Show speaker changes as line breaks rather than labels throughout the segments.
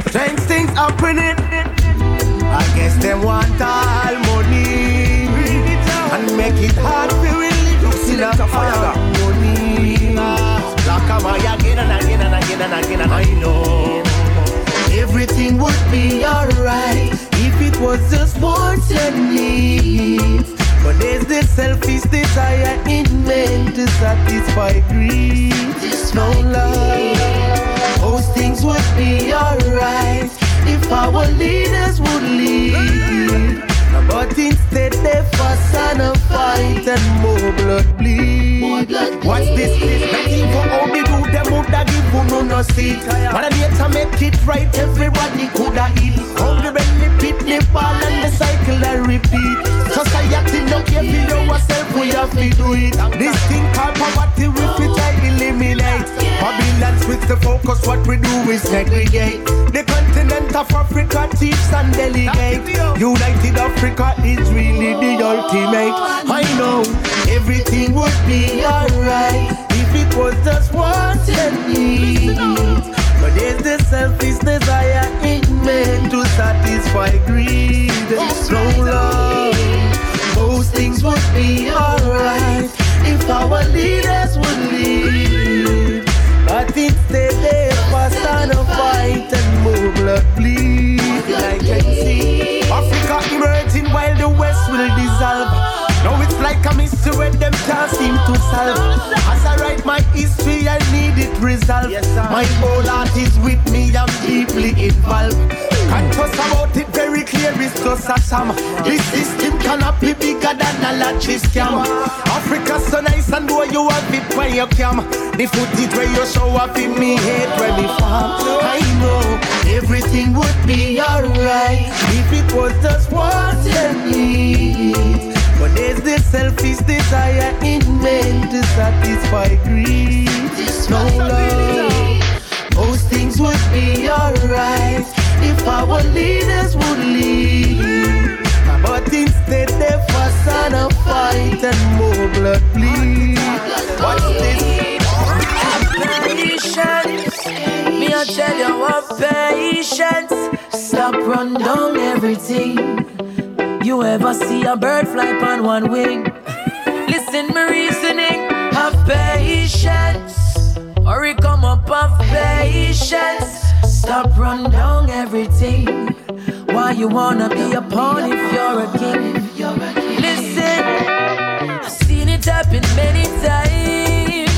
Strange things happening. I guess them want all money and make it hard for religious in a harmony. Like am I again and again and again and again and I know everything would be alright if it was just wants and needs. But there's this selfish desire in men to satisfy greed. No love, if our leaders would lead. But instead they fuss and a fight and more blood bleed. What's this? This nothing for all me do them woulda give who no no seat. But I need to make it right. Everybody coulda eat. Hungry belly pit the ball and the cycle I repeat. Society no care for. We have to do it. This thing called poverty we fit eliminate. Babylon's with the focus. What we do is segregate. The continent of Africa chiefs and delegate. United Africa is really the ultimate. I know everything would be alright if it was just wants and needs. But there's the selfish desire in men to satisfy greed. No love, things would be alright if our leaders would lead. But instead they fuss and a fight and more blood bleed. I can see Africa emerging while the West will dissolve. Now it's like a mystery when them can't seem to solve. As I write my history, I need it resolved. my whole heart is with me, I'm deeply involved. Conscious about it, very clear, it's just a sham. This system cannot be bigger than a lottery scam. Africa so nice and boy, you have it when you come. The footage where you show up in me head where me farm. I know everything would be alright if it was just wants and needs. But there's this selfish desire in men to satisfy greed. And more blood bleed. What's this?
Patience, me I tell you what patience. Stop run down everything. You ever see a bird fly on one wing? Listen, me reasoning. Have patience, it come up. Have patience. Stop run down everything. Why you wanna be a pawn if you're a king? Listen, it happen many times.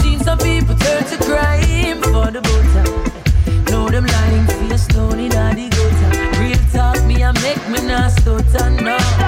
Seen some people turn to crime for the butter. Know them lying face down in the gutter. Real talk, me I make me not stutter no.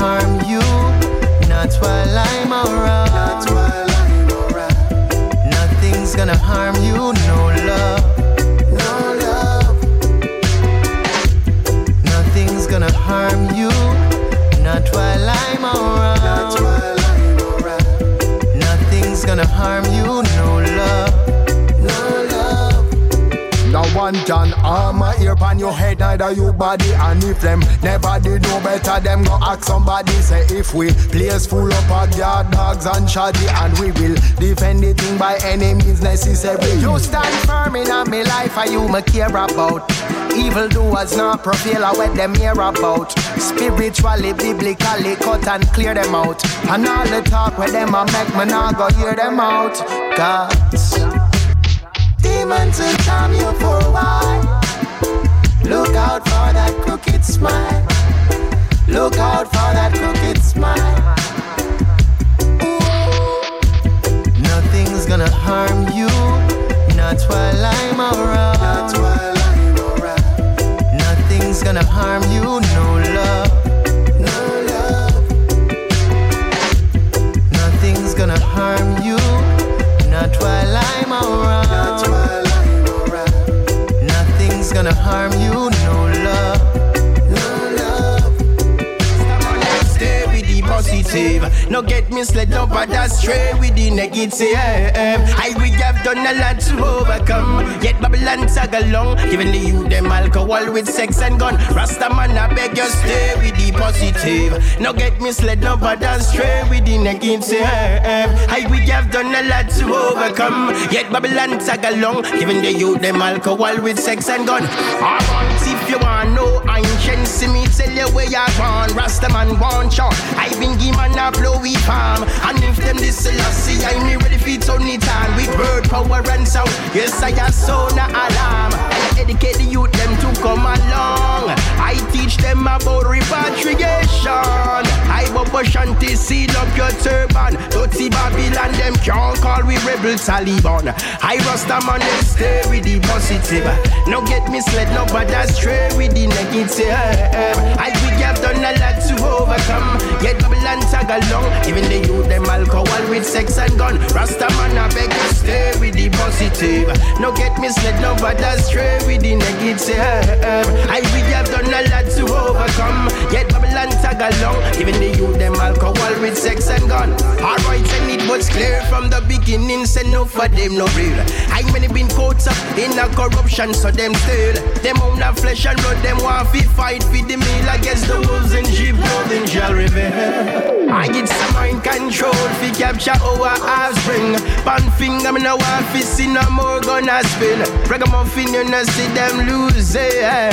Harm you, not while I'm around. Not while I'm around. Nothing's gonna harm you, no love. No love. Nothing's gonna harm you, not while I'm around. Not while I'm around. Nothing's gonna harm you, no
Can harm my ear pan your head, neither you body. And if them never did no better, them go ask somebody. Say if we place full up of yard dogs and shoddy, and we will defend the thing by any means necessary.
You stand firm in a me life, and you me care about. Evil doers not prevail, I what them hear about. Spiritually, biblically, cut and clear them out. And all the talk with them, I make me not go hear them out. Cause demons will charm you for a. Look out for that crooked smile. Look out for that crooked smile. Ooh. Nothing's gonna harm you, not while I'm around. No
get misled, no but stray with the negative. I we have done a lot to overcome. Yet Babylon tag along, giving the youth them alcohol with sex and gun. Rasta man, I beg you stay with the positive. No get misled, no but stray with the negative. I we have done a lot to overcome. Yet Babylon tag along, giving the youth them alcohol with sex and gun. Alright, if you want know ancient, see me tell you where you're born. Rasta man want shot. I been man a blowy palm. And if them this see I me ready for turn it on with bird power and sound. Yes, I have sound a alarm. I educate the youth them to come along. I teach them about repatriation. I Bobo Shanti seal up your turban. Dirty Babylon them can't call we rebel Taliban. I Rasta man them stay with the positive. No get misled, no but that's stray with the negative. I we have a lot to overcome. Yet Babylon tag along, even the youth them alcohol with sex and gun. Rasta man I beg you stay with the positive. No get misled, no but stray with the negative. I we have done a lot to overcome. Yet Babylon tag along, even with sex and gun. Alright, and it was clear from the beginning, say no for them no real. I many been caught up in a corruption, so them still. Them own a flesh and blood, them want fi fight for the meal against the wolves and sheep clothing shall reveal. I get some mind control fi capture our offspring. Pan finger, me no want fi see no more gonna spin. Ragamuffin, you no see them lose it.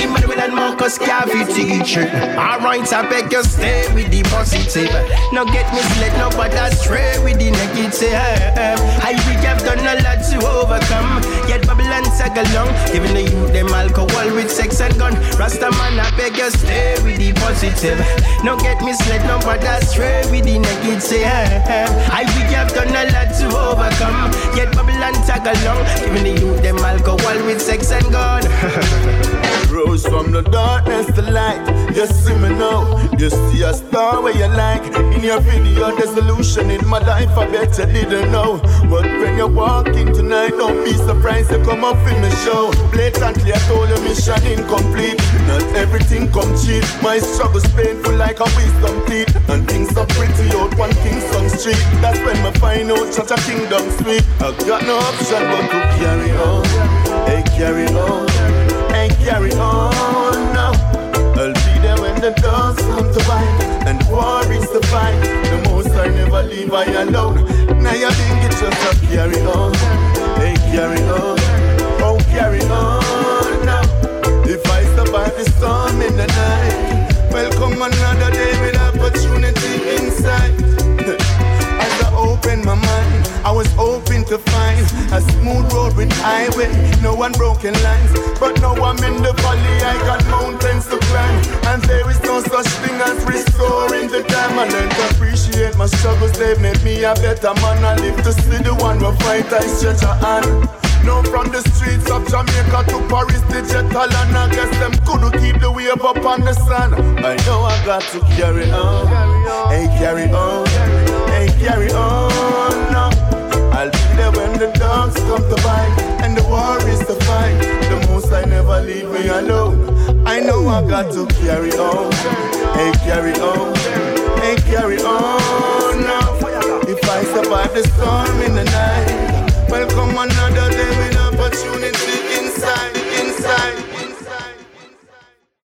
Emmanuel and Marcus Garvey teacher. Alright, I beg you stay with the positive. No get misled, no but stray with the negative. I we have done a lot to overcome. Yet Babylon tag along, giving the youth them alcohol with sex and gun. Rasta man, I beg you stay with the positive. No get misled, no but stray with the negative. I we have done a lot to overcome. Yet Babylon tag along, giving the youth them alcohol with sex and gun.
Rose from the darkness to light. You see me now. You see a star where you like. In your video, the solution in my life. I bet you didn't know. But when you walk in tonight, don't be surprised to come up in my show. Blatantly, I told you mission incomplete. Not everything come cheap. My struggle's painful like a wisdom teeth. And things are pretty out one Kingston Street. That's when my out such a kingdom sweet. I got no option but to carry on. Hey, carry on and carry on the doors come to bite and the war is to fight. The most I never leave I alone. Now you think it's just a carry on, hey carry on, oh carry on now. If I survive the storm in the night, welcome another day with opportunity inside. As I open my mind, I was hoping to find a smooth road with highway, no unbroken lines. But now I'm in the valley, I got. And there is no such thing as restoring the time. I learned to appreciate my struggles, they made me a better man. I live to see the one who fight, I stretch a hand. Now from the streets of Jamaica to Paris, jet and I guess them couldn't keep the wave up on the sun. I know I got to carry on, hey carry on, hey carry on. No. I'll be there when the dogs come to bite and the war is to fight. Most I never leave me alone. I know I got to carry on, hey carry on, hey carry on. Now, if I survive the storm in the night. Welcome another day with opportunity inside.